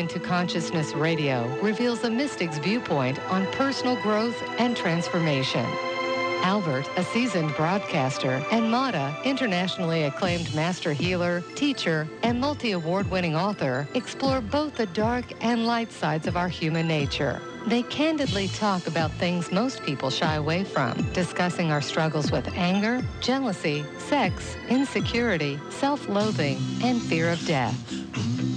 into Consciousness Radio reveals a mystic's viewpoint on personal growth and transformation. Albert, a seasoned broadcaster, and Mata, internationally acclaimed master healer, teacher, and multi-award winning author, explore both the dark and light sides of our human nature. They candidly talk about things most people shy away from, discussing our struggles with anger, jealousy, sex, insecurity, self-loathing, and fear of death.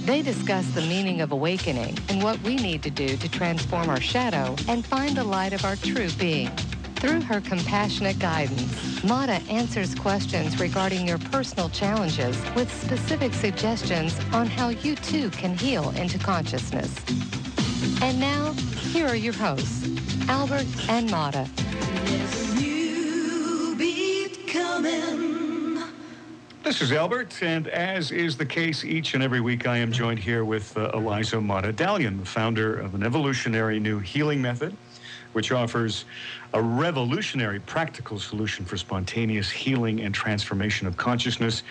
They discuss the meaning of awakening and what we need to do to transform our shadow and find the light of our true being. Through her compassionate guidance, Mata answers questions regarding your personal challenges with specific suggestions on how you too can heal into consciousness. And now, here are your hosts, Albert and Mata. This is Albert, and as is the case each and every week, I am joined here with uh, Eliza Mata Dalian, the founder of an evolutionary new healing method, which offers a revolutionary practical solution for spontaneous healing and transformation of consciousness.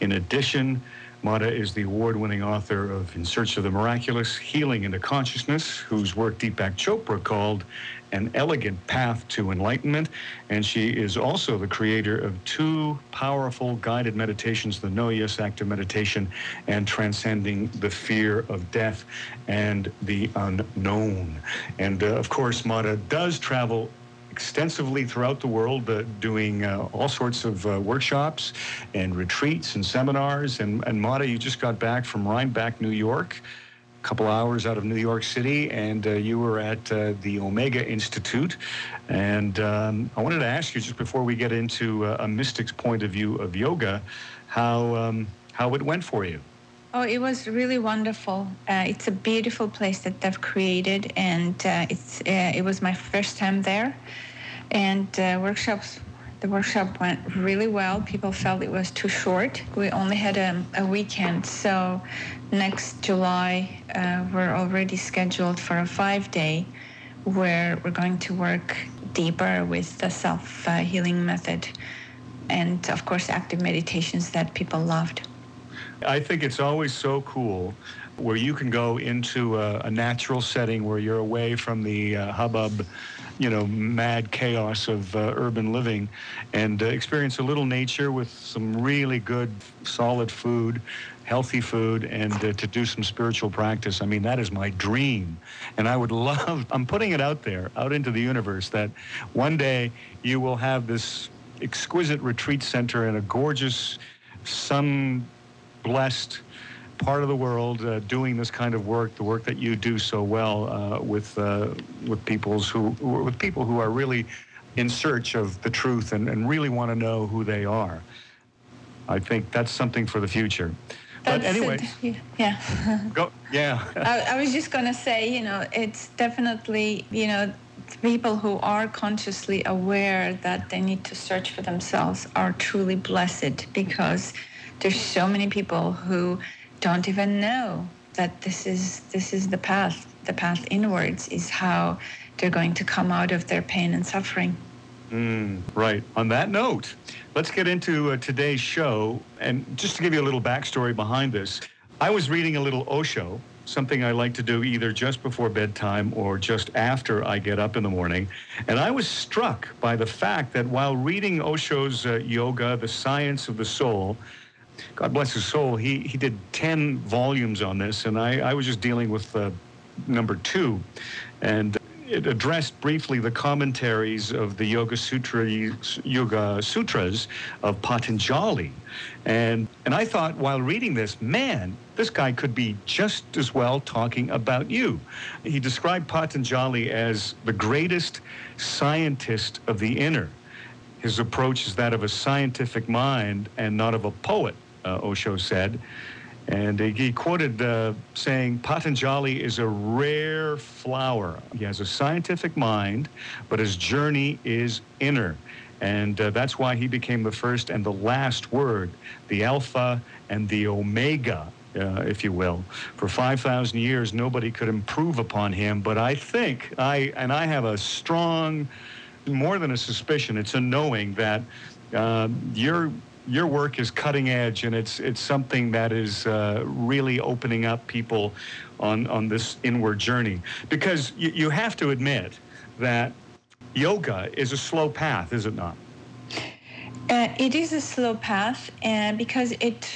In addition, Mata is the award winning author of In Search of the Miraculous Healing into Consciousness, whose work Deepak Chopra called An Elegant Path to Enlightenment. And she is also the creator of two powerful guided meditations the No Yes Active Meditation and Transcending the Fear of Death and the Unknown. And uh, of course, Mata does travel extensively throughout the world uh, doing uh, all sorts of uh, workshops and retreats and seminars. And, and Mata, you just got back from Rhinebeck, New York, couple hours out of New York City, and uh, you were at uh, the Omega Institute. And um, I wanted to ask you, just before we get into uh, a mystic's point of view of yoga, how, um, how it went for you. Oh, it was really wonderful. Uh, it's a beautiful place that they've created, and uh, it's uh, it was my first time there and workshops the workshop went really well. People felt it was too short. We only had a, a weekend so next july uh, we're already scheduled for a five day where we're going to work deeper with the self-healing method and of course active meditations that people loved. I think it's always so cool where you can go into a, a natural setting where you're away from the uh, hubbub you know, mad chaos of uh, urban living and uh, experience a little nature with some really good, solid food, healthy food, and uh, to do some spiritual practice. I mean, that is my dream. And I would love, I'm putting it out there, out into the universe, that one day you will have this exquisite retreat center in a gorgeous, sun blessed, part of the world uh, doing this kind of work, the work that you do so well uh, with uh, with people's who with people who are really in search of the truth and, and really want to know who they are. I think that's something for the future. But anyway, yeah. go, yeah. I, I was just gonna say, you know, it's definitely, you know, people who are consciously aware that they need to search for themselves are truly blessed because there's so many people who don't even know that this is this is the path. The path inwards is how they're going to come out of their pain and suffering. Mm, right. On that note, let's get into uh, today's show. And just to give you a little backstory behind this, I was reading a little Osho, something I like to do either just before bedtime or just after I get up in the morning. And I was struck by the fact that while reading Osho's uh, Yoga, The Science of the Soul, God bless his soul, he, he did 10 volumes on this, and I, I was just dealing with uh, number two. And it addressed briefly the commentaries of the Yoga Sutra, Yoga Sutras of Patanjali. And, and I thought while reading this, man, this guy could be just as well talking about you. He described Patanjali as the greatest scientist of the inner. His approach is that of a scientific mind and not of a poet Osho said. And he quoted uh, saying, Patanjali is a rare flower. He has a scientific mind, but his journey is inner. And uh, that's why he became the first and the last word, the Alpha and the Omega, uh, if you will. For 5,000 years, nobody could improve upon him. But I think, I and I have a strong, more than a suspicion, it's a knowing that uh, you're your work is cutting edge, and it's it's something that is uh, really opening up people on on this inward journey. Because you, you have to admit that yoga is a slow path, is it not? Uh, it is a slow path, and because it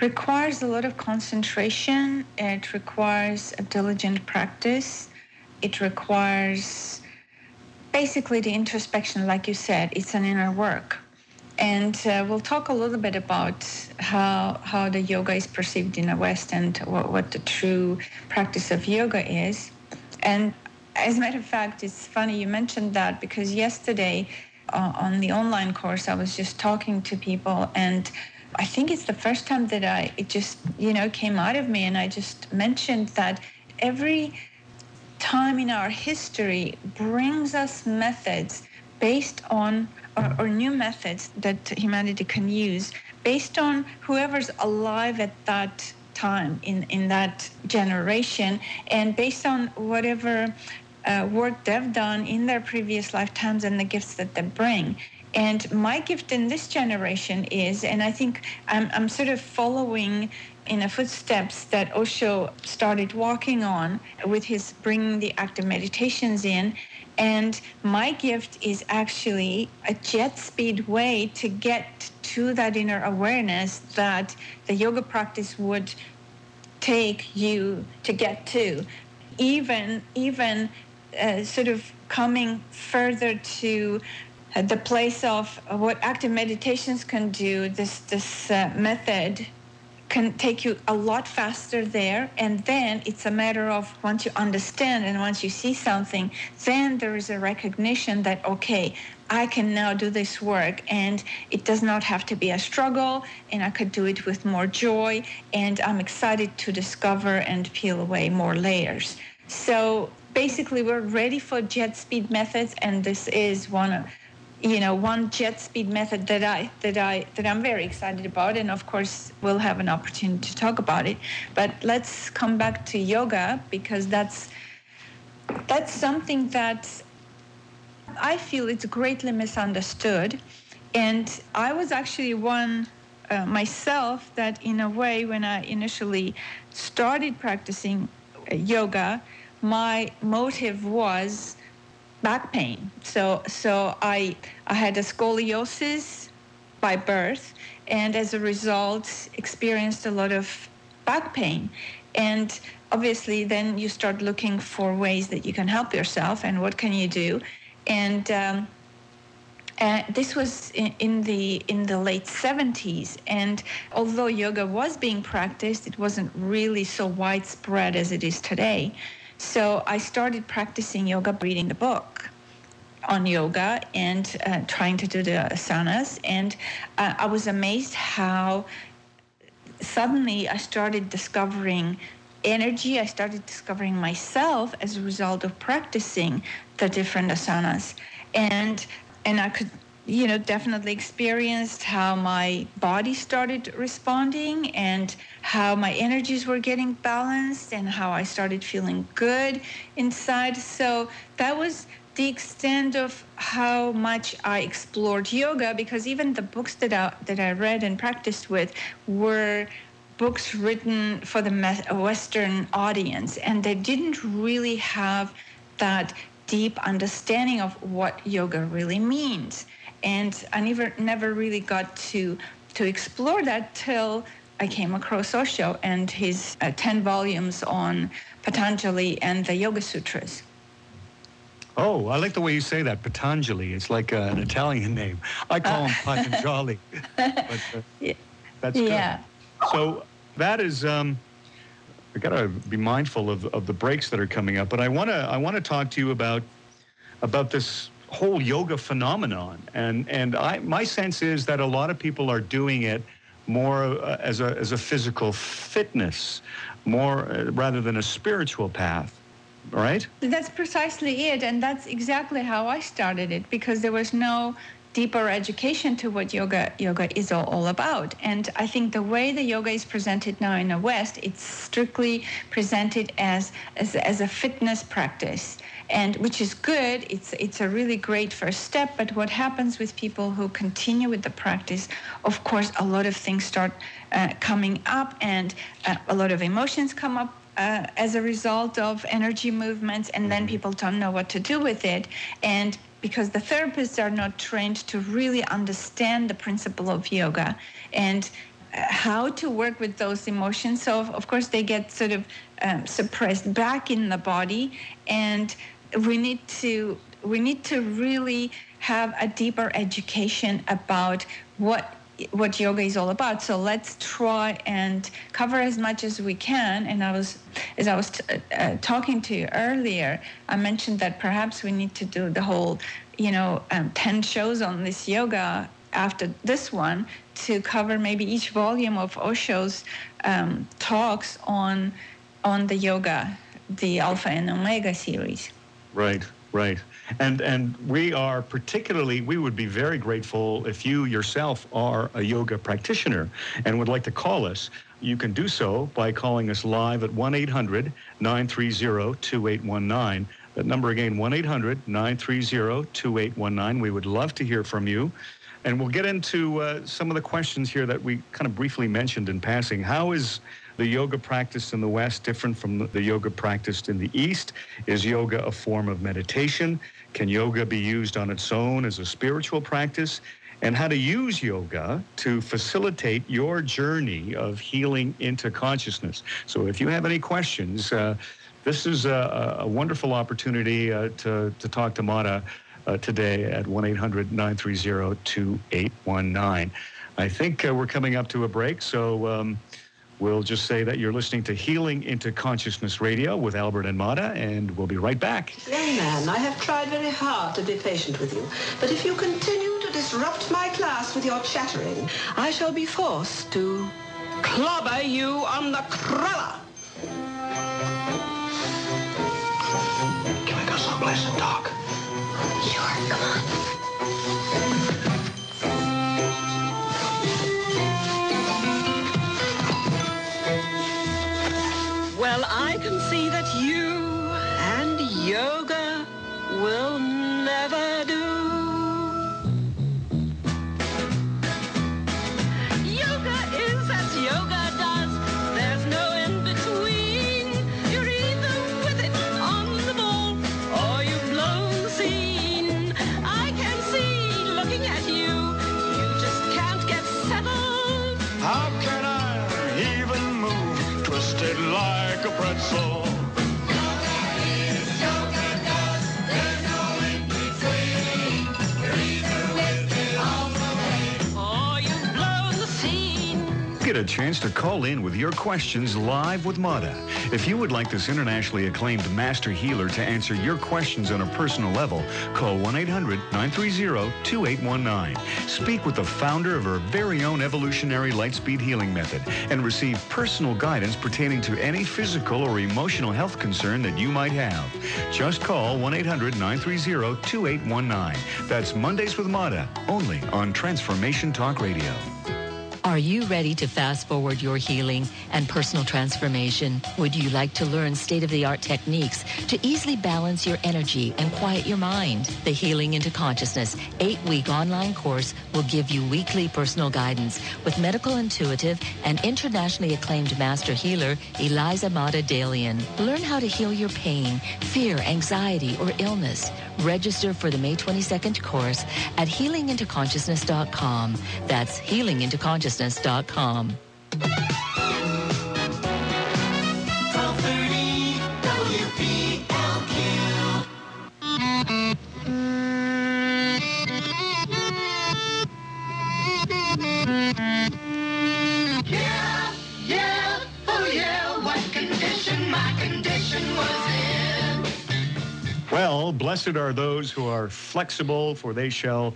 requires a lot of concentration. It requires a diligent practice. It requires basically the introspection, like you said, it's an inner work. And uh, we'll talk a little bit about how, how the yoga is perceived in the West and what, what the true practice of yoga is. And as a matter of fact, it's funny you mentioned that because yesterday uh, on the online course, I was just talking to people and I think it's the first time that I it just you know came out of me, and I just mentioned that every time in our history brings us methods based on or, or, new methods that humanity can use based on whoever's alive at that time in, in that generation and based on whatever uh, work they've done in their previous lifetimes and the gifts that they bring. And my gift in this generation is, and I think I'm, I'm sort of following in the footsteps that Osho started walking on with his bringing the active meditations in. And my gift is actually a jet speed way to get to that inner awareness that the yoga practice would take you to get to. Even, even uh, sort of coming further to the place of what active meditations can do, this, this uh, method can take you a lot faster there. And then it's a matter of once you understand and once you see something, then there is a recognition that, okay, I can now do this work and it does not have to be a struggle and I could do it with more joy and I'm excited to discover and peel away more layers. So basically we're ready for jet speed methods and this is one of you know one jet speed method that I that I that I'm very excited about and of course we'll have an opportunity to talk about it. But let's come back to yoga because that's that's something that I feel it's greatly misunderstood. And I was actually one uh, myself that in a way when I initially started practicing uh, yoga my motive was back pain. So so I I had a scoliosis by birth, and as a result, experienced a lot of back pain. And obviously, then you start looking for ways that you can help yourself, and what can you do? And um, uh, this was in, in, the in the late 70s, and although yoga was being practiced, it wasn't really so widespread as it is today. So I started practicing yoga, reading the book on yoga and uh, trying to do the asanas. And uh, I was amazed how suddenly I started discovering energy. I started discovering myself as a result of practicing the different asanas. And and I could you know, definitely experienced how my body started responding and how my energies were getting balanced and how I started feeling good inside. So that was the extent of how much I explored yoga because even the books that I, that I read and practiced with were books written for the Western audience and they didn't really have that deep understanding of what yoga really means and I never never really got to to explore that till I came across Osho and his uh, 10 volumes on Patanjali and the Yoga Sutras. Oh, I like the way you say that, Patanjali. It's like uh, an Italian name. I call him uh, Patanjali. but, uh, yeah. That's good. Yeah. So that is, um, I got to be mindful of, of the breaks that are coming up. But I want to I want to talk to you about about this whole yoga phenomenon. And and I my sense is that a lot of people are doing it more uh, as a as a physical fitness, more uh, rather than a spiritual path. Right? That's precisely it, and that's exactly how I started it because there was no deeper education to what yoga yoga is all, all about. And I think the way the yoga is presented now in the West, it's strictly presented as as, as a fitness practice and which is good. It's it's a really great first step. But what happens with people who continue with the practice, of course, a lot of things start uh, coming up, and uh, a lot of emotions come up. Uh, as a result of energy movements, and then mm-hmm. people don't know what to do with it. And because the therapists are not trained to really understand the principle of yoga and uh, how to work with those emotions. So, of course, they get sort of um, suppressed back in the body, and we need to we need to really have a deeper education about what what yoga is all about. So let's try and cover as much as we can. And I was, as I was t- uh, talking to you earlier, I mentioned that perhaps we need to do the whole, you know, um, ten shows on this yoga after this one to cover maybe each volume of Osho's um, talks on on the yoga, the Alpha and Omega series. Right, right. And and we are particularly we would be very grateful if you yourself are a yoga practitioner and would like to call us. You can do so by calling us live at 1-800-930-2819. That number again 1-800-930-2819. We would love to hear from you. And we'll get into uh, some of the questions here that we kind of briefly mentioned in passing. How is the yoga practiced in the West different from the yoga practiced in the East? Is yoga a form of meditation? Can yoga be used on its own as a spiritual practice? And how to use yoga to facilitate your journey of healing into consciousness. So if you have any questions, uh, this is a, a wonderful opportunity uh, to, to talk to Mata uh, today at 1 800 930 2819. I think uh, we're coming up to a break, so um, we'll just say that you're listening to Healing into Consciousness Radio with Albert and Mata, and we'll be right back. Young man, I have tried very hard to be patient with you, but if you continue to disrupt my class with your chattering, I shall be forced to clobber you on the cruller. Can we go someplace and talk? Sure, come on. Yoga will never do. Yoga is as yoga does. There's no in between. You're either with it on the ball or you've blown scene. I can see looking at you. You just can't get settled. How can I even move? Twisted like a chance to call in with your questions live with Mata. If you would like this internationally acclaimed master healer to answer your questions on a personal level, call 1-800-930-2819. Speak with the founder of her very own evolutionary lightspeed healing method and receive personal guidance pertaining to any physical or emotional health concern that you might have. Just call 1-800-930-2819. That's Mondays with Mata, only on Transformation Talk Radio. Are you ready to fast forward your healing and personal transformation? Would you like to learn state-of-the-art techniques to easily balance your energy and quiet your mind? The Healing into Consciousness eight-week online course will give you weekly personal guidance with medical intuitive and internationally acclaimed master healer Eliza Mata Dalian. Learn how to heal your pain, fear, anxiety, or illness. Register for the May 22nd course at healingintoconsciousness.com. That's healingintoconsciousness.com. Yeah, yeah, was well, blessed are those who are flexible, for they shall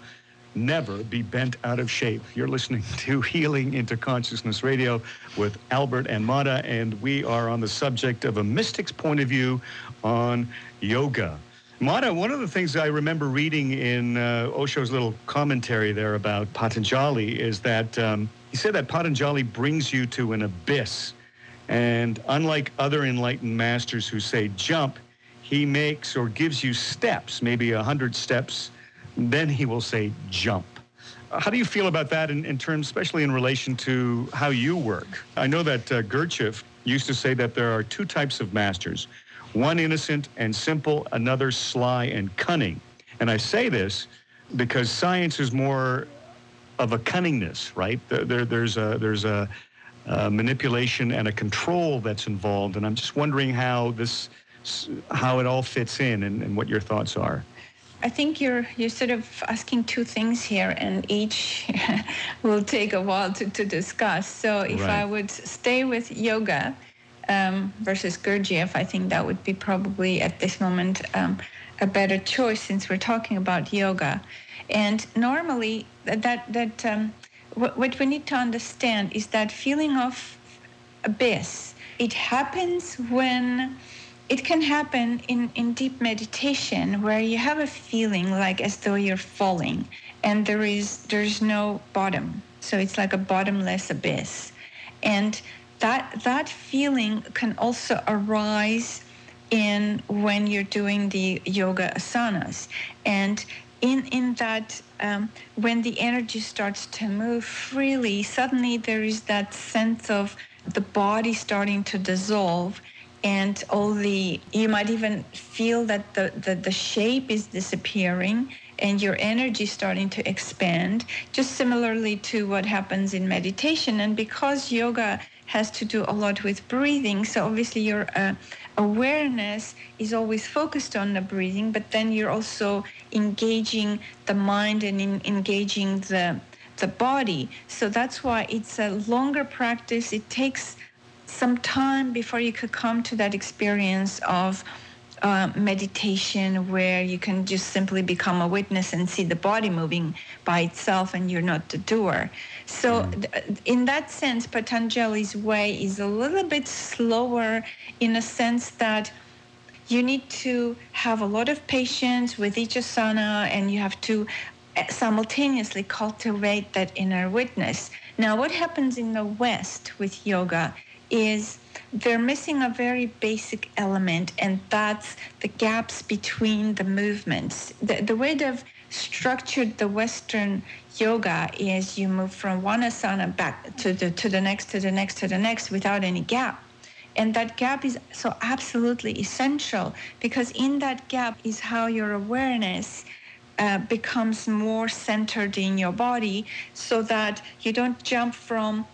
never be bent out of shape. You're listening to Healing into Consciousness Radio with Albert and Mata, and we are on the subject of a mystic's point of view on yoga. Mata, one of the things I remember reading in uh, Osho's little commentary there about Patanjali is that um, he said that Patanjali brings you to an abyss. And unlike other enlightened masters who say jump, he makes or gives you steps, maybe a hundred steps, then he will say jump. How do you feel about that in, in terms, especially in relation to how you work? I know that uh, Gurdjieff used to say that there are two types of masters one innocent and simple, another sly and cunning. And I say this because science is more of a cunningness, right? There, there's a, there's a, a manipulation and a control that's involved. And I'm just wondering how this, how it all fits in and, and what your thoughts are. I think you're you're sort of asking two things here, and each will take a while to, to discuss. So if right. I would stay with yoga, um, versus Gurdjieff, I think that would be probably at this moment um, a better choice since we're talking about yoga. And normally, that that um, what, what we need to understand is that feeling of abyss. It happens when it can happen in, in deep meditation where you have a feeling like as though you're falling and there is there's no bottom. So it's like a bottomless abyss. And that that feeling can also arise in when you're doing the yoga asanas. And in in that um, when the energy starts to move freely suddenly there is that sense of the body starting to dissolve and all the you might even feel that the, the, the shape is disappearing and your energy starting to expand just similarly to what happens in meditation and because yoga has to do a lot with breathing. So obviously your uh, awareness is always focused on the breathing, but then you're also engaging the mind and in, engaging the the body. So that's why it's a longer practice. It takes some time before you could come to that experience of uh, meditation where you can just simply become a witness and see the body moving by itself and you're not the doer. So, mm. in that sense, Patanjali's way is a little bit slower in a sense that you need to have a lot of patience with each asana and you have to eh, simultaneously cultivate that inner witness. Now, what happens in the West with yoga is they're missing a very basic element, and that's the gaps between the movements. The, the way they've structured the Western yoga is you move from one asana back to the to the next to the next to the next without any gap. And that gap is so absolutely essential because in that gap is how your awareness uh, becomes more centered in your body so that you don't jump from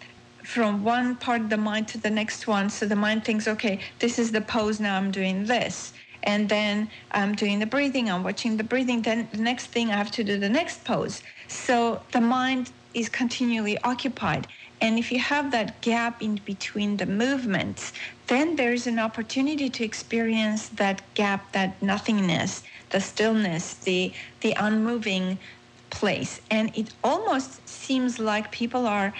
from one part of the mind to the next one. So the mind thinks, okay, this is the pose, now I'm doing this. And then I'm doing the breathing, I'm watching the breathing. Then the next thing I have to do the next pose. So the mind is continually occupied. And if you have that gap in between the movements, then there's an opportunity to experience that gap, that nothingness, the stillness, the the unmoving place. And it almost seems like people are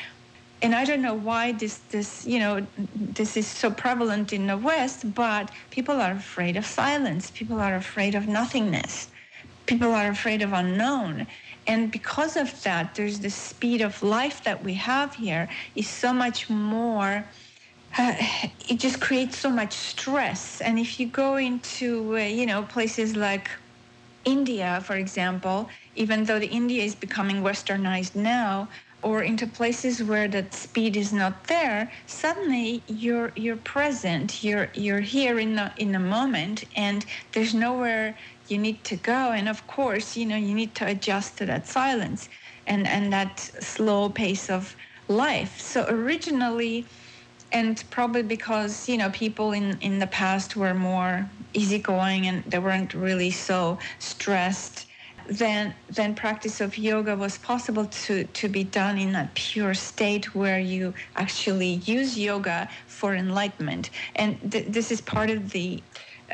and I don't know why this this you know this is so prevalent in the West, but people are afraid of silence. People are afraid of nothingness. People are afraid of unknown. And because of that, there's the speed of life that we have here is so much more. Uh, it just creates so much stress. And if you go into uh, you know places like India, for example, even though the India is becoming westernized now, or into places where that speed is not there suddenly you're you're present. You're you're here in the in the moment and there's nowhere you need to go. And of course you know you need to adjust to that silence and and that slow pace of life. So originally and probably because you know people in in the past were more easygoing and they weren't really so stressed then then practice of yoga was possible to to be done in a pure state where you actually use yoga for enlightenment. And th- this is part of the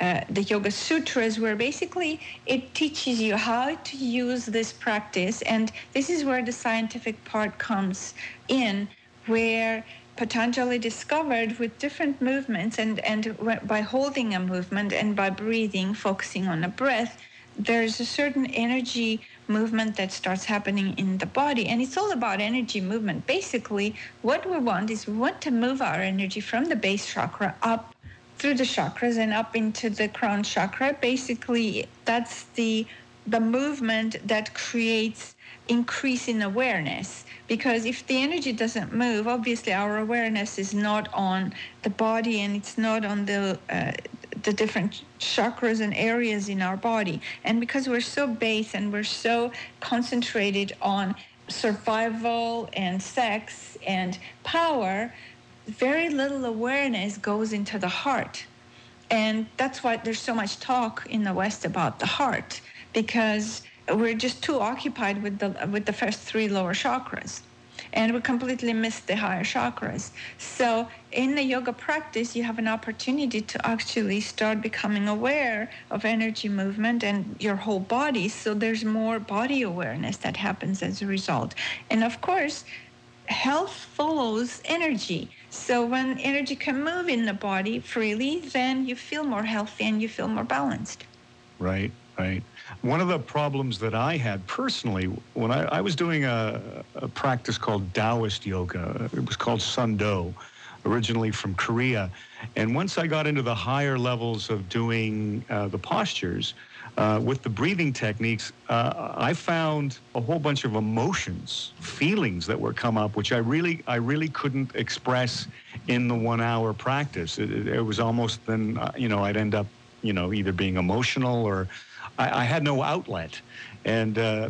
uh, the yoga sutras where basically it teaches you how to use this practice. And this is where the scientific part comes in where Patanjali discovered with different movements and, and by holding a movement and by breathing, focusing on a breath, there's a certain energy movement that starts happening in the body. And it's all about energy movement. Basically, what we want is we want to move our energy from the base chakra up through the chakras and up into the crown chakra. Basically, that's the the movement that creates increase in awareness because if the energy doesn't move obviously our awareness is not on the body and it's not on the uh, the different chakras and areas in our body. And because we're so base and we're so concentrated on survival and sex and power, very little awareness goes into the heart. And that's why there's so much talk in the West about the heart, because we're just too occupied with the with the first three lower chakras and we completely miss the higher chakras. So in the yoga practice, you have an opportunity to actually start becoming aware of energy movement and your whole body. So there's more body awareness that happens as a result. And of course, health follows energy. So when energy can move in the body freely, then you feel more healthy and you feel more balanced. Right, right. One of the problems that I had personally when I, I was doing a, a, practice called Taoist yoga, it was called Sun Do, originally from Korea. And once I got into the higher levels of doing uh, the postures, uh, with the breathing techniques, uh, I found a whole bunch of emotions, feelings that were come up, which I really, I really couldn't express in the one-hour practice. It, it, it was almost then, uh, you know, I'd end up, you know, either being emotional or I, I had no outlet, and uh,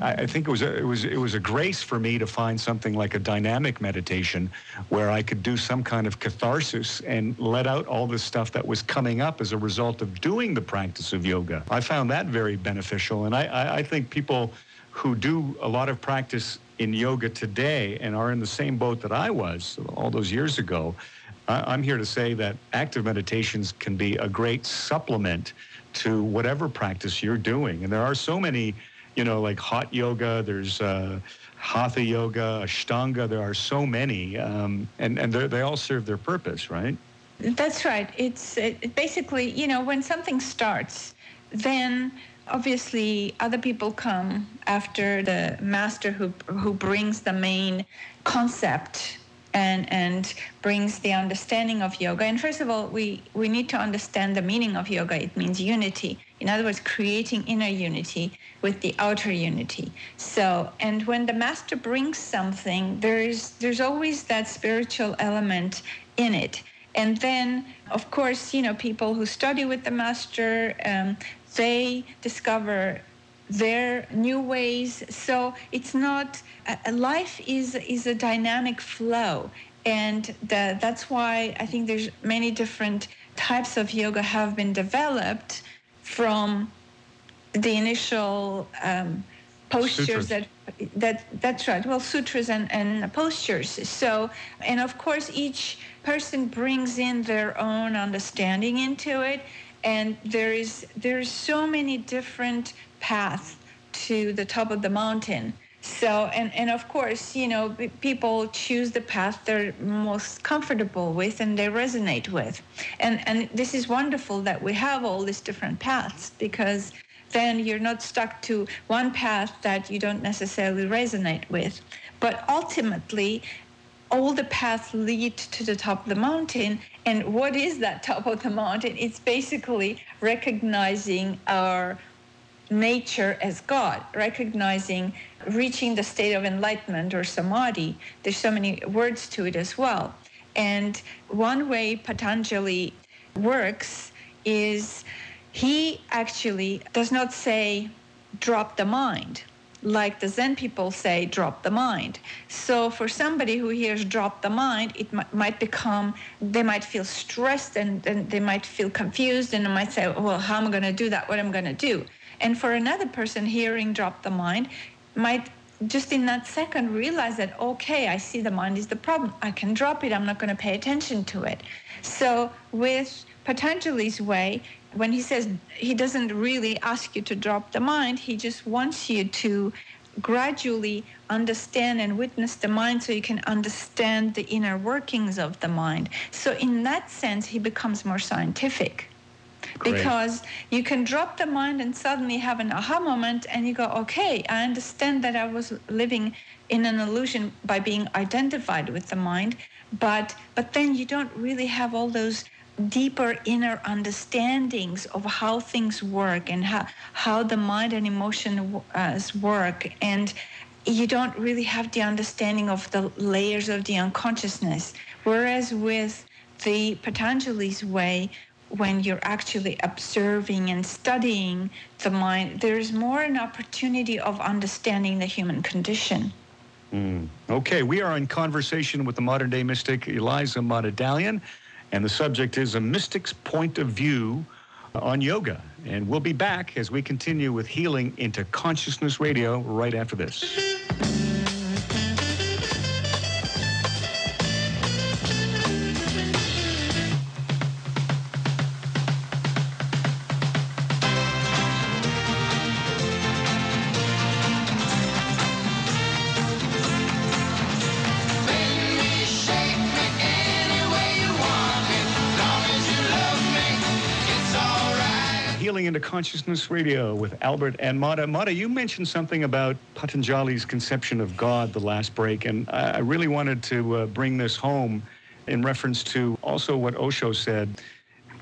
I, I, think it was a, it was it was a grace for me to find something like a dynamic meditation, where I could do some kind of catharsis and let out all the stuff that was coming up as a result of doing the practice of yoga. I found that very beneficial, and I, I, I think people who do a lot of practice in yoga today and are in the same boat that I was all those years ago. I'm here to say that active meditations can be a great supplement to whatever practice you're doing. And there are so many, you know, like hot yoga, there's uh, hatha yoga, ashtanga, there are so many, um, and, and they all serve their purpose, right? That's right. It's it, basically, you know, when something starts, then obviously other people come after the master who who brings the main concept and and brings the understanding of yoga. And first of all, we we need to understand the meaning of yoga. It means unity. In other words, creating inner unity with the outer unity. So, and when the master brings something, there's there's always that spiritual element in it. And then, of course, you know, people who study with the master, um, they discover their new ways. So it's not uh, life is is a dynamic flow, and the, that's why I think there's many different types of yoga have been developed from the initial um, postures that that that's right. Well sutras and, and postures. So and of course each person brings in their own understanding into it. And there is there's so many different paths to the top of the mountain. So and and of course you know people choose the path they're most comfortable with and they resonate with. And and this is wonderful that we have all these different paths because then you're not stuck to one path that you don't necessarily resonate with. But ultimately all the paths lead to the top of the mountain. And what is that top of the mountain? It's basically recognizing our nature as God, recognizing reaching the state of enlightenment or samadhi. There's so many words to it as well. And one way Patanjali works is he actually does not say drop the mind like the Zen people say, drop the mind. So for somebody who hears drop the mind, it m- might become, they might feel stressed and, and they might feel confused and they might say, well, how am I going to do that? What am I going to do? And for another person, hearing drop the mind might just in that second realize that, okay, I see the mind is the problem. I can drop it. I'm not going to pay attention to it. So with Patanjali's way, when he says he doesn't really ask you to drop the mind, he just wants you to gradually understand and witness the mind so you can understand the inner workings of the mind. So, in that sense, he becomes more scientific. Great. Because you can drop the mind and suddenly have an aha moment, and you go, okay, I understand that I was living in an illusion by being identified with the mind, but but then you don't really have all those deeper inner understandings of how things work and how, how the mind and emotion uh, work and you don't really have the understanding of the layers of the unconsciousness whereas with the patanjali's way when you're actually observing and studying the mind there's more an opportunity of understanding the human condition mm. okay we are in conversation with the modern day mystic eliza Mata Dalian and the subject is a mystic's point of view on yoga. And we'll be back as we continue with Healing into Consciousness Radio right after this. Consciousness Radio with Albert and Mata. Mata, you mentioned something about Patanjali's conception of God the last break, and I really wanted to uh, bring this home in reference to also what Osho said.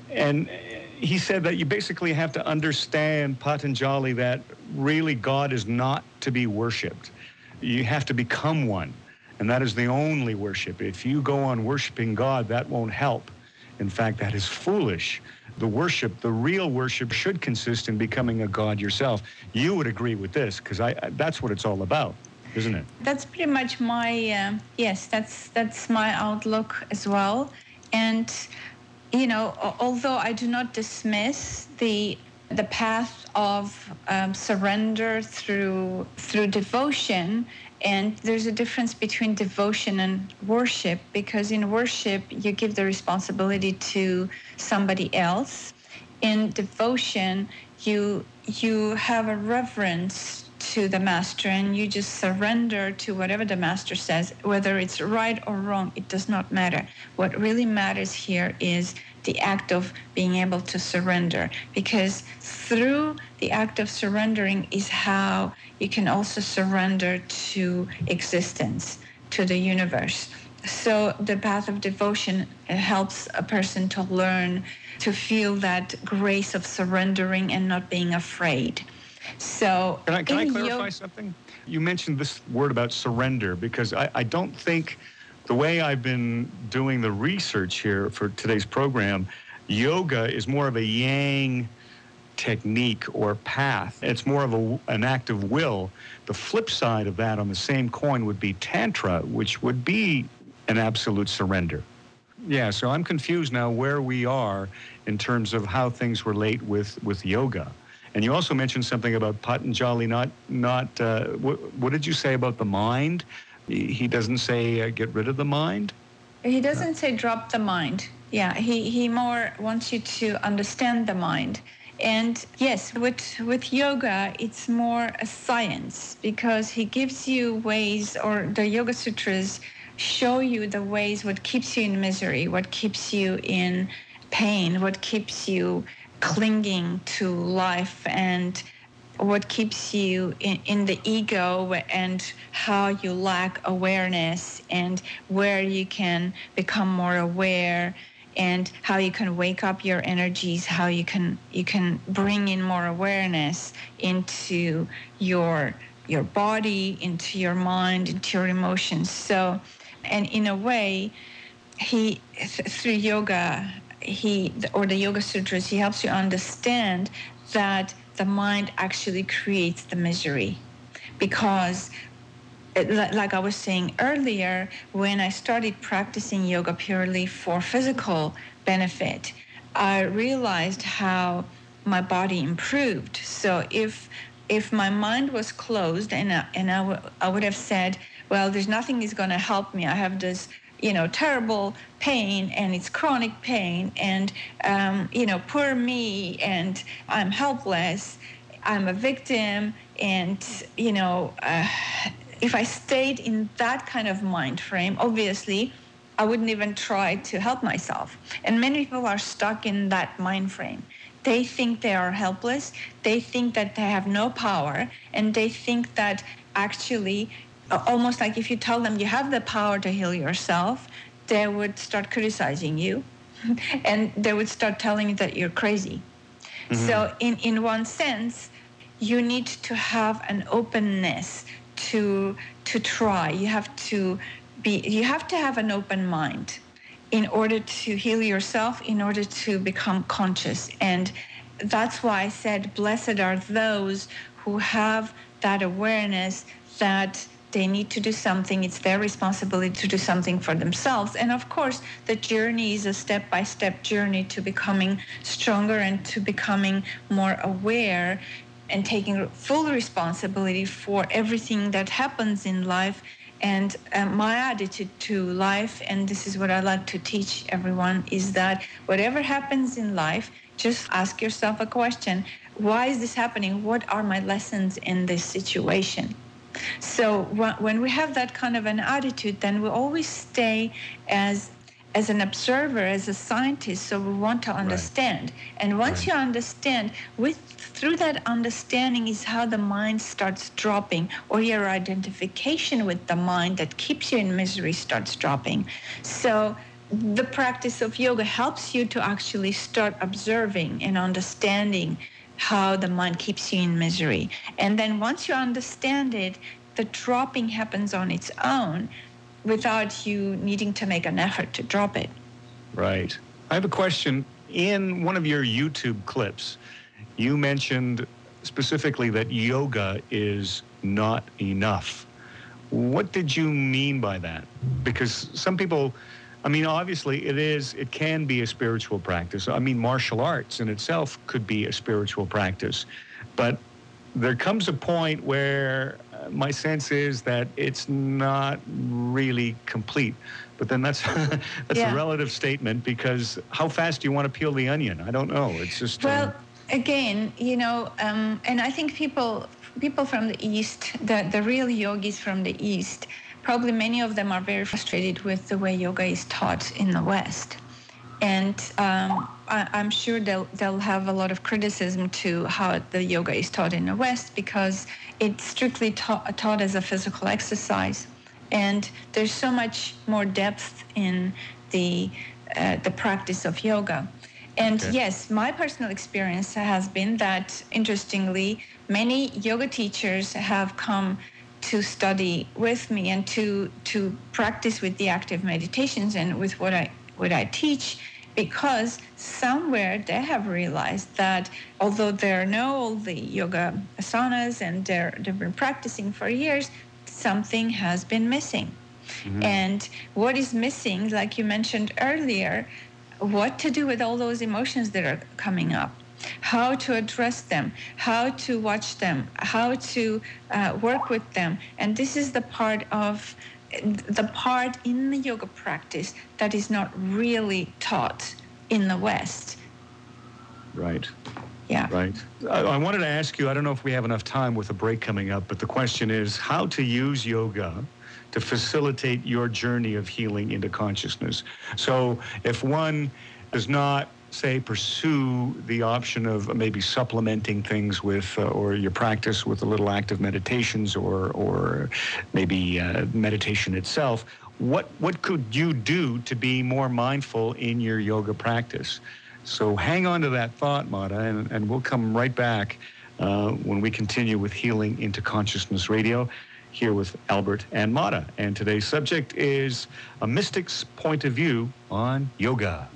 And he said that you basically have to understand Patanjali that really God is not to be worshipped. You have to become one, and that is the only worship. If you go on worshiping God, that won't help. In fact, that is foolish the worship, the real worship, should consist in becoming a god yourself. You would agree with this because that's what it's all about, isn't it? That's pretty much my uh, yes. That's that's my outlook as well. And you know, although I do not dismiss the the path of um, surrender through through devotion and there's a difference between devotion and worship because in worship, you give the responsibility to somebody else. In devotion, you you have a reverence to the master and you just surrender to whatever the master says whether it's right or wrong it does not matter what really matters here is the act of being able to surrender because through the act of surrendering is how you can also surrender to existence, to the universe. So the path of devotion helps a person to learn to feel that grace of surrendering and not being afraid. So can I, can I clarify yoga, something? You mentioned this word about surrender because I, I don't think the way I've been doing the research here for today's program, yoga is more of a yang technique or path. It's more of a, an act of will. The flip side of that on the same coin would be Tantra, which would be an absolute surrender. Yeah, so I'm confused now where we are in terms of how things relate with, with yoga. And you also mentioned something about Patanjali not, not uh, what, what did you say about the mind? He doesn't say uh, get rid of the mind? He doesn't say drop the mind. Yeah, he, he more wants you to understand the mind. And yes, with with yoga, it's more a science because he gives you ways, or the Yoga Sutras show you the ways what keeps you in misery, what keeps you in pain, what keeps you clinging to life, and what keeps you in, in the ego and how you lack awareness and where you can become more aware and how you can wake up your energies how you can you can bring in more awareness into your your body into your mind into your emotions. So and in a way he through yoga he or the yoga sutras he helps you understand that the mind actually creates the misery because like I was saying earlier, when I started practicing yoga purely for physical benefit, I realized how my body improved. So if if my mind was closed and I, and I, w- I would have said, well, there's nothing is going to help me. I have this you know terrible pain and it's chronic pain and um, you know poor me and I'm helpless I'm a victim, and you know, uh, if I stayed in that kind of mind frame, obviously, I wouldn't even try to help myself. And many people are stuck in that mind frame. They think they are helpless. They think that they have no power, and they think that actually, almost like if you tell them you have the power to heal yourself, they would start criticizing you, and they would start telling you that you're crazy. Mm-hmm. So, in, in one sense, you need to have an openness to to try. You have to be you have to have an open mind in order to heal yourself, in order to become conscious. And that's why I said, blessed are those who have that awareness that they need to do something. It's their responsibility to do something for themselves. And of course, the journey is a step by step journey to becoming stronger and to becoming more aware and taking full responsibility for everything that happens in life. And uh, my attitude to life, and this is what I like to teach everyone, is that whatever happens in life, just ask yourself a question why is this happening? What are my lessons in this situation? So when we have that kind of an attitude, then we always stay as as an observer, as a scientist, so we want to understand. Right. And once right. you understand, with through that understanding is how the mind starts dropping, or your identification with the mind that keeps you in misery starts dropping. So the practice of yoga helps you to actually start observing and understanding how the mind keeps you in misery. And then once you understand it, the dropping happens on its own without you needing to make an effort to drop it. Right. I have a question. In one of your YouTube clips, you mentioned specifically that yoga is not enough. What did you mean by that? Because some people, I mean, obviously it is, it can be a spiritual practice. I mean, martial arts in itself could be a spiritual practice. But there comes a point where my sense is that it's not really complete. But then that's that's yeah. a relative statement because how fast do you want to peel the onion? I don't know. It's just uh, well, again, you know, um, and I think people people from the east, the the real yogis from the east, probably many of them are very frustrated with the way yoga is taught in the West and um, I, am sure they'll they'll have a lot of criticism to how the yoga is taught in the West because it's strictly ta- taught as a physical exercise, and there's so much more depth in the uh, the practice of yoga. And okay. yes, my personal experience has been that interestingly, many yoga teachers have come to study with me and to to practice with the active meditations and with what I what I teach because somewhere they have realized that although they know all the yoga asanas and they're, they've been practicing for years, something has been missing. Mm-hmm. And what is missing, like you mentioned earlier, what to do with all those emotions that are coming up how to address them, how to watch them, how to uh, work with them. And this is the part of the part in the yoga practice that is not really taught in the West. Right. Yeah. Right. I, I, wanted to ask you, I don't know if we have enough time with a break coming up, but the question is how to use yoga to facilitate your journey of healing into consciousness. So if one does not say pursue the option of maybe supplementing things with uh, or your practice with a little active meditations or or maybe uh, meditation itself what what could you do to be more mindful in your yoga practice? So hang on to that thought mata and, and we'll come right back uh, when we continue with healing into consciousness radio here with albert and mata. And today's subject is a mystic's point of view on yoga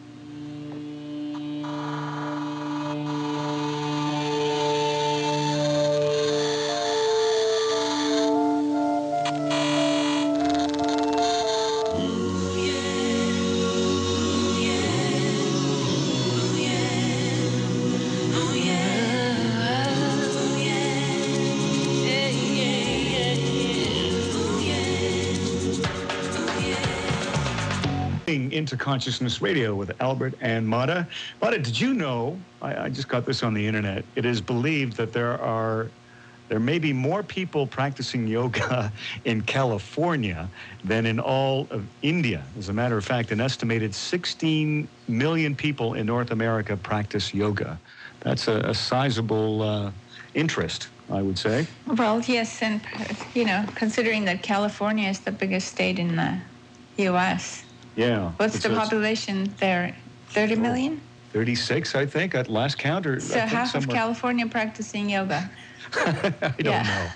into Consciousness Radio with Albert and Mata. Mata, did you know? I, I just got this on the internet. It is believed that there are there may be more people practicing yoga in California than in all of India. As a matter of fact, an estimated 16 million people in North America practice yoga. That's a, a sizable uh, interest, I would say. Well, yes, and you know, considering that California is the biggest state in the U.S. Yeah. What's the population there? 30 million? 36, I think, at last count. Or So half of California practicing yoga. I don't know.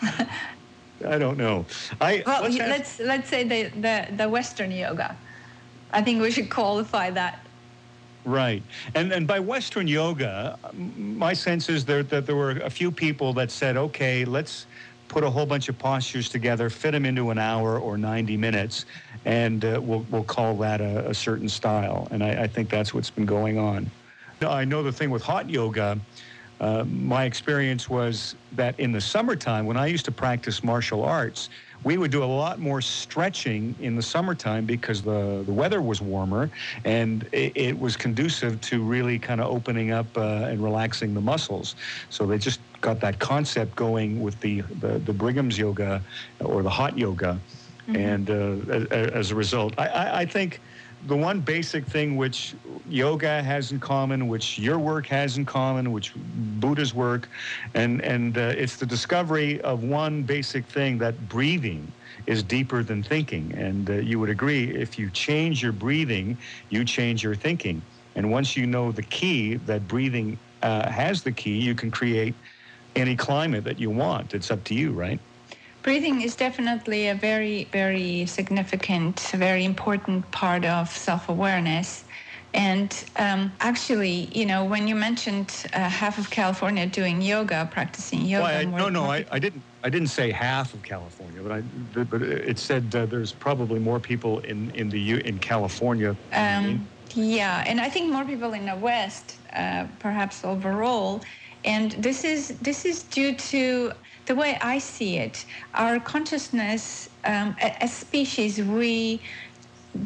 I don't know. I Well, let's let's let's say the, the the Western yoga. I think we should qualify that. Right. And and by Western yoga, my sense is there, that there were a few people that said, okay, let's put a whole bunch of postures together, fit them into an hour or 90 minutes, and uh, we'll, we'll call that a, a certain style. And I, I think that's what's been going on. I know the thing with hot yoga, uh, my experience was that in the summertime, when I used to practice martial arts, we would do a lot more stretching in the summertime because the, the weather was warmer and it, it was conducive to really kind of opening up uh, and relaxing the muscles. So they just got that concept going with the, the, the Bikram's yoga or the hot yoga. And uh, as, as a result, I, I, I think the one basic thing which yoga has in common, which your work has in common, which Buddha's work, and and uh, it's the discovery of one basic thing that breathing is deeper than thinking. And uh, you would agree if you change your breathing, you change your thinking. And once you know the key that breathing uh, has the key, you can create any climate that you want. It's up to you, right? Breathing is definitely a very, very significant, very important part of self-awareness. And um, actually, you know, when you mentioned uh, half of California doing yoga, practicing yoga, Well, I, no, no, I, I didn't. I didn't say half of California, but I, but it said uh, there's probably more people in in the U, in California. Um, yeah, and I think more people in the West, uh, perhaps overall, and this is this is due to the way I see it. Our consciousness, um, as species, we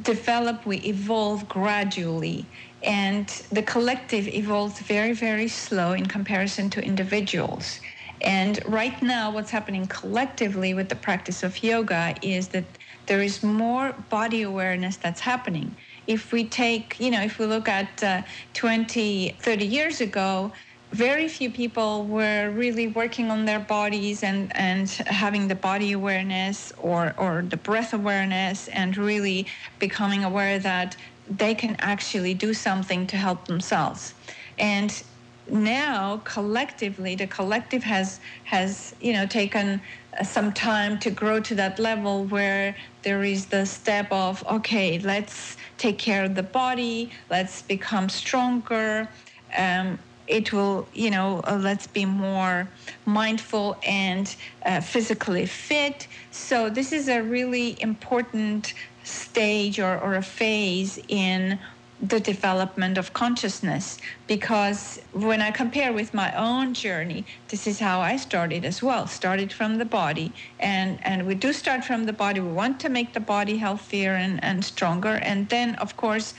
develop, we evolve gradually, and the collective evolves very, very slow in comparison to individuals. And right now, what's happening collectively with the practice of yoga is that there is more body awareness that's happening. If we take, you know, if we look at uh, 20, 30 years ago, very few people were really working on their bodies and, and having the body awareness or, or the breath awareness and really becoming aware that they can actually do something to help themselves. And now collectively the collective has has you know taken some time to grow to that level where there is the step of okay let's take care of the body let's become stronger um, it will you know uh, let's be more mindful and uh, physically fit. So this is a really important stage or, or a phase in the development of consciousness because when i compare with my own journey this is how i started as well. Started from the body and and we do start from the body. We want to make the body healthier and, and stronger. And then of course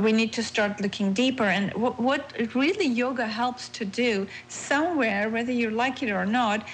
we need to start looking deeper and what, what really yoga helps to do somewhere whether you like it or not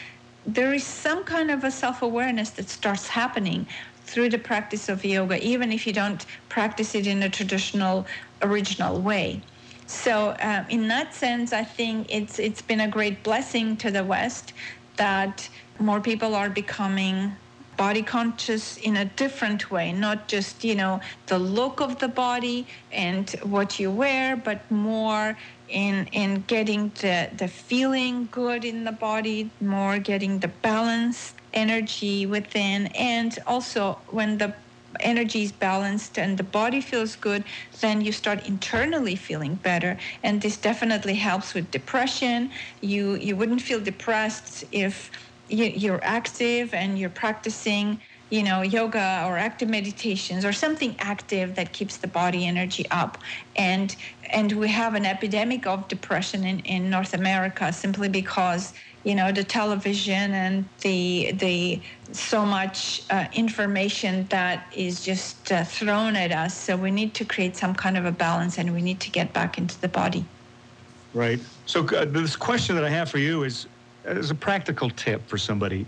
there is some kind of a self-awareness that starts happening through the practice of yoga, even if you don't practice it in a traditional, original way. So, um, in that sense, I think it's it's been a great blessing to the West that more people are becoming body conscious in a different way, not just you know the look of the body and what you wear, but more in in getting the the feeling good in the body, more getting the balance energy within. And also when the energy is balanced and the body feels good then you start internally feeling better. And this definitely helps with depression. You you wouldn't feel depressed if you, you're active and you're practicing you know, yoga or active meditations or something active that keeps the body energy up. And and we have an epidemic of depression in, in North America simply because you know the television and the the so much uh, information that is just uh, thrown at us. So we need to create some kind of a balance and we need to get back into the body. Right. So uh, this question that i have for you is as a practical tip for somebody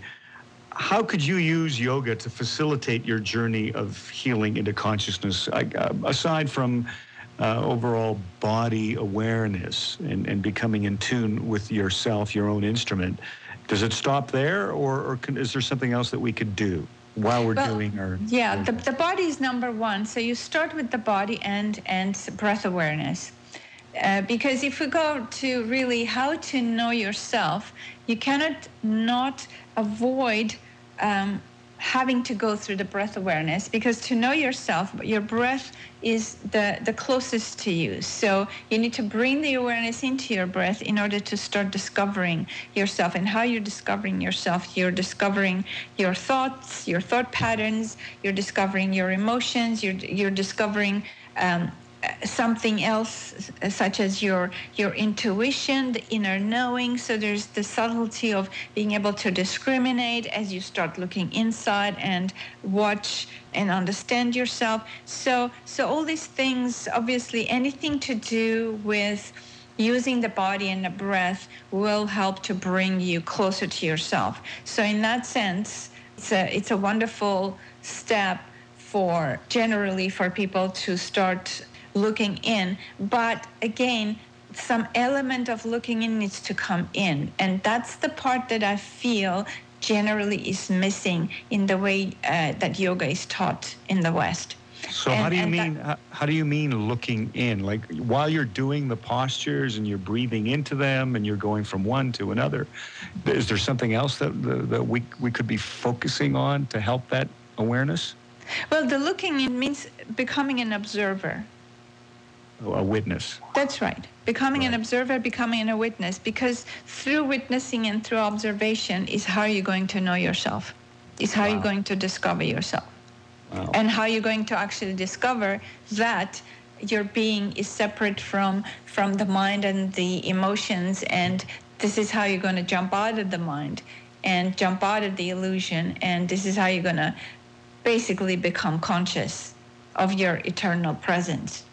how could you use yoga to facilitate your journey of healing into consciousness uh, aside from uh, overall body awareness and, and becoming in tune with yourself, your own instrument. Does it stop there, or, or can, is there something else that we could do while we're well, doing our? Yeah, the, the body is number one. So you start with the body and and breath awareness. Uh, because if we go to really how to know yourself, you cannot not avoid um, having to go through the breath awareness because to know yourself, your breath is the, the closest to you. So you need to bring the awareness into your breath in order to start discovering yourself. And how you're discovering yourself, you're discovering your thoughts, your thought patterns, you're discovering your emotions, you're, you're discovering um, something else such as your your intuition the inner knowing. So there's the subtlety of being able to discriminate as you start looking inside and watch and understand yourself. So so all these things obviously anything to do with using the body and the breath will help to bring you closer to yourself. So in that sense it's a it's a wonderful step for generally for people to start looking in. But again, some element of looking in needs to come in. And that's the part that I feel generally is missing in the way uh, that yoga is taught in the West. So and, how do you mean that, how do you mean looking in? Like while you're doing the postures and you're breathing into them and you're going from one to another, is there something else that that we we could be focusing on to help that awareness? Well, the looking in means becoming an observer a witness. That's right. Becoming right. an observer, becoming a witness, because through witnessing and through observation is how you're going to know yourself, is how wow. you're going to discover yourself. Wow. And how you're going to actually discover that your being is separate from from the mind and the emotions and this is how you're going to jump out of the mind and jump out of the illusion and this is how you're going to basically become conscious of your eternal presence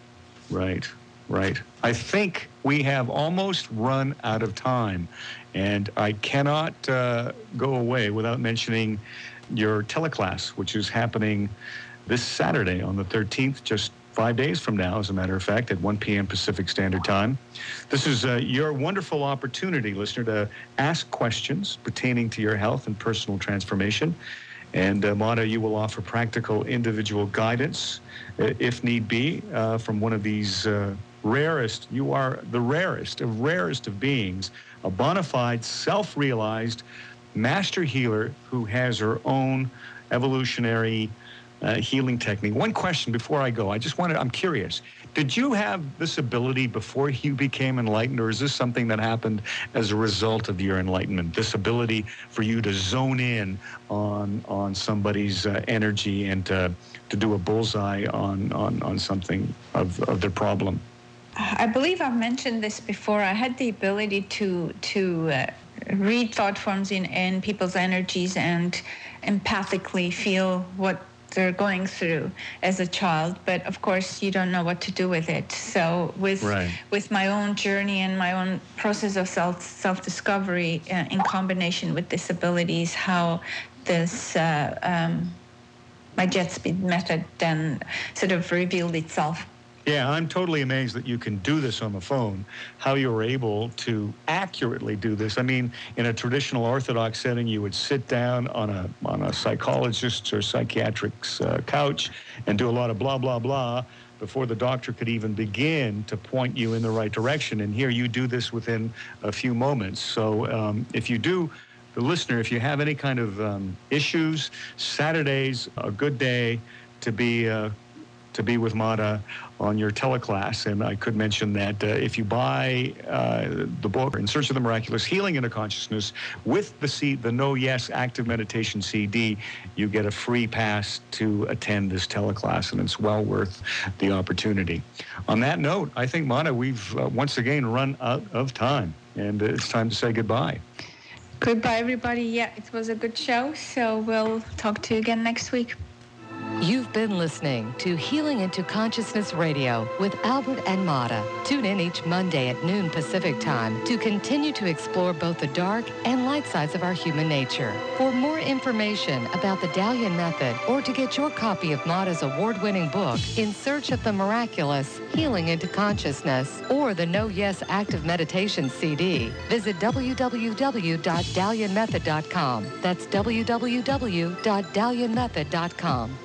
Right, right. I think we have almost run out of time, and I cannot uh, go away without mentioning your teleclass, which is happening this Saturday on the 13th, just five days from now, as a matter of fact, at 1 p.m. Pacific Standard Time. This is uh, your wonderful opportunity, listener, to ask questions pertaining to your health and personal transformation. And uh, Mata, you will offer practical individual guidance, uh, if need be, uh, from one of these uh, rarest, you are the rarest of rarest of beings, a bona fide, self realized master healer who has her own evolutionary uh, healing technique. One question before I go, I just wanted, I'm curious. Did you have this ability before you became enlightened, or is this something that happened as a result of your enlightenment? This ability for you to zone in on on somebody's uh, energy and to, to do a bullseye on, on, on something of, of their problem? I believe I've mentioned this before. I had the ability to to uh, read thought forms in, in people's energies and empathically feel what they're going through as a child but of course you don't know what to do with it so with right. with my own journey and my own process of self self discovery uh, in combination with disabilities how this uh, um, my jet speed method then sort of revealed itself yeah, I'm totally amazed that you can do this on the phone, how you were able to accurately do this. I mean, in a traditional orthodox setting, you would sit down on a, on a psychologist's or psychiatric's uh, couch and do a lot of blah, blah, blah before the doctor could even begin to point you in the right direction. And here you do this within a few moments. So um, if you do, the listener, if you have any kind of um, issues, Saturday's a good day to be uh, to be with Mata on your teleclass. And I could mention that uh, if you buy uh, the book In Search of the Miraculous Healing into Consciousness with the C, the No Yes Active Meditation CD, you get a free pass to attend this teleclass, and it's well worth the opportunity. On that note, I think, Mata, we've uh, once again run out of time, and it's time to say goodbye. Goodbye, everybody. Yeah, it was a good show. So we'll talk to you again next week. You've been listening to Healing into Consciousness Radio with Albert and Mata. Tune in each Monday at noon Pacific Time to continue to explore both the dark and light sides of our human nature. For more information about the Dalian Method or to get your copy of Mata's award-winning book, In Search of the Miraculous, Healing into Consciousness, or the No Yes Active Meditation CD, visit www.dalianmethod.com. That's www.dalianmethod.com.